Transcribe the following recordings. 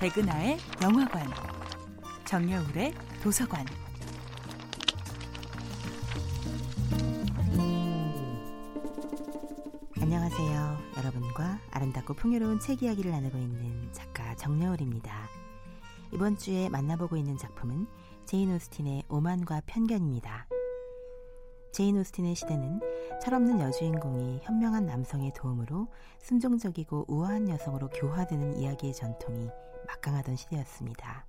백은하의 영화관, 정여울의 도서관. 안녕하세요. 여러분과 아름답고 풍요로운 책 이야기를 나누고 있는 작가 정여울입니다. 이번 주에 만나보고 있는 작품은 제인 오스틴의 오만과 편견입니다. 제인 오스틴의 시대는 철없는 여주인공이 현명한 남성의 도움으로 순종적이고 우아한 여성으로 교화되는 이야기의 전통이 막강하던 시대였습니다.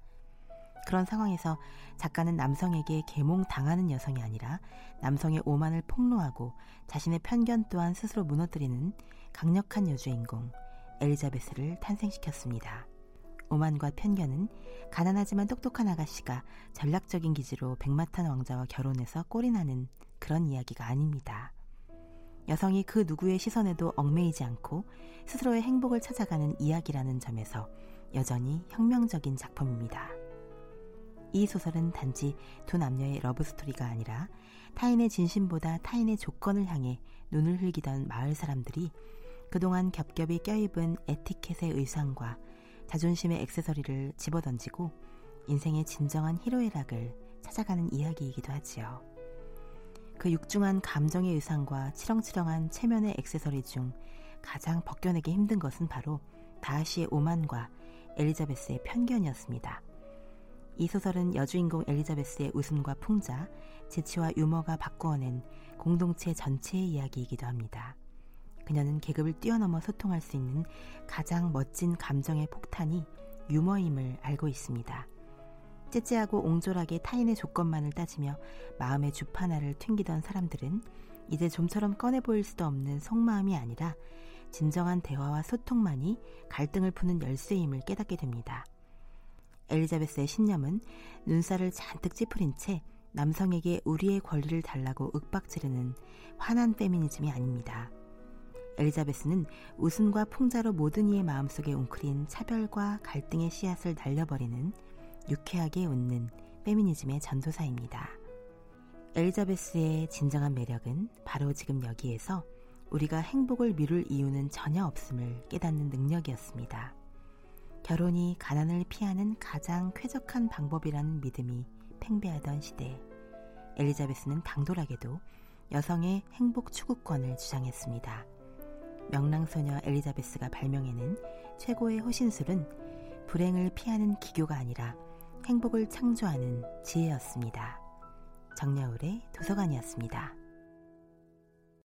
그런 상황에서 작가는 남성에게 계몽당하는 여성이 아니라 남성의 오만을 폭로하고 자신의 편견 또한 스스로 무너뜨리는 강력한 여주인공 엘리자베스를 탄생시켰습니다. 오만과 편견은 가난하지만 똑똑한 아가씨가 전략적인 기지로 백마탄 왕자와 결혼해서 꼴이 나는 그런 이야기가 아닙니다. 여성이 그 누구의 시선에도 얽매이지 않고 스스로의 행복을 찾아가는 이야기라는 점에서 여전히 혁명적인 작품입니다. 이 소설은 단지 두 남녀의 러브스토리가 아니라 타인의 진심보다 타인의 조건을 향해 눈을 흘기던 마을 사람들이 그동안 겹겹이 껴입은 에티켓의 의상과 자존심의 액세서리를 집어던지고 인생의 진정한 희로애락을 찾아가는 이야기이기도 하지요. 그 육중한 감정의 의상과 치렁치렁한 체면의 액세서리 중 가장 벗겨내기 힘든 것은 바로 다하시의 오만과 엘리자베스의 편견이었습니다. 이 소설은 여주인공 엘리자베스의 웃음과 풍자, 재치와 유머가 바꾸어낸 공동체 전체의 이야기이기도 합니다. 그녀는 계급을 뛰어넘어 소통할 수 있는 가장 멋진 감정의 폭탄이 유머임을 알고 있습니다. 째째하고 옹졸하게 타인의 조건만을 따지며 마음의 주파나를 튕기던 사람들은 이제 좀처럼 꺼내 보일 수도 없는 속마음이 아니라 진정한 대화와 소통만이 갈등을 푸는 열쇠임을 깨닫게 됩니다. 엘리자베스의 신념은 눈살을 잔뜩 찌푸린 채 남성에게 우리의 권리를 달라고 윽박지르는 환한 페미니즘이 아닙니다. 엘리자베스는 웃음과 풍자로 모든 이의 마음속에 웅크린 차별과 갈등의 씨앗을 날려버리는 유쾌하게 웃는 페미니즘의 전도사입니다. 엘리자베스의 진정한 매력은 바로 지금 여기에서 우리가 행복을 미룰 이유는 전혀 없음을 깨닫는 능력이었습니다. 결혼이 가난을 피하는 가장 쾌적한 방법이라는 믿음이 팽배하던 시대, 엘리자베스는 당돌하게도 여성의 행복 추구권을 주장했습니다. 명랑소녀 엘리자베스가 발명해낸 최고의 호신술은 불행을 피하는 기교가 아니라 행복을 창조하는 지혜였습니다. 정야울의 도서관이었습니다.